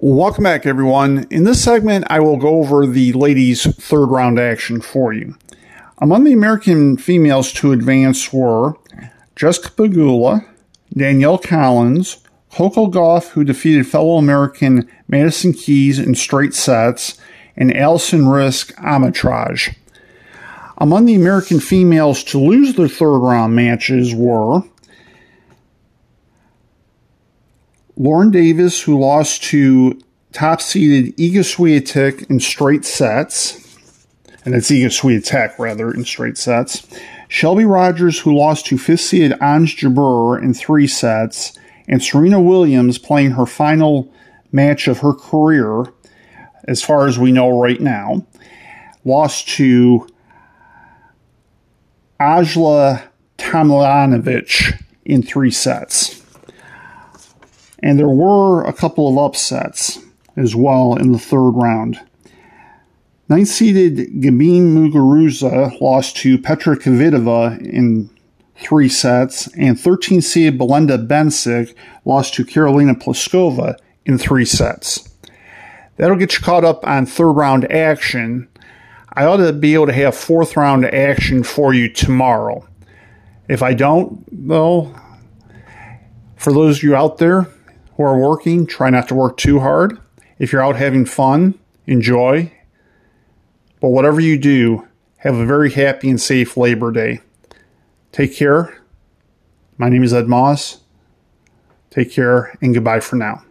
Welcome back, everyone. In this segment, I will go over the ladies' third round action for you. Among the American females to advance were Jessica Pegula, Danielle Collins, Coco Gauff, who defeated fellow American Madison Keys in straight sets, and Alison Riske Armitage. Among the American females to lose their third round matches were Lauren Davis, who lost to top seeded Iga Swiatek in straight sets, and it's Iga Swiatek rather in straight sets. Shelby Rogers, who lost to fifth seeded Ons Jabeur in three sets, and Serena Williams playing her final match of her career, as far as we know right now, lost to Ajla Tomljanovic in three sets. And there were a couple of upsets as well in the third round. Ninth seeded Garbiñe Muguruza lost to Petra Kvitova in three sets, and 13 seeded Belinda Bencic lost to Karolina Pliskova in three sets. That'll get you caught up on third round action. I ought to be able to have fourth round action for you tomorrow. If I don't, though, for those of you out there who are working, try not to work too hard. If you're out having fun, enjoy. But whatever you do, have a very happy and safe Labor Day. Take care. My name is Ed Moss. Take care and goodbye for now.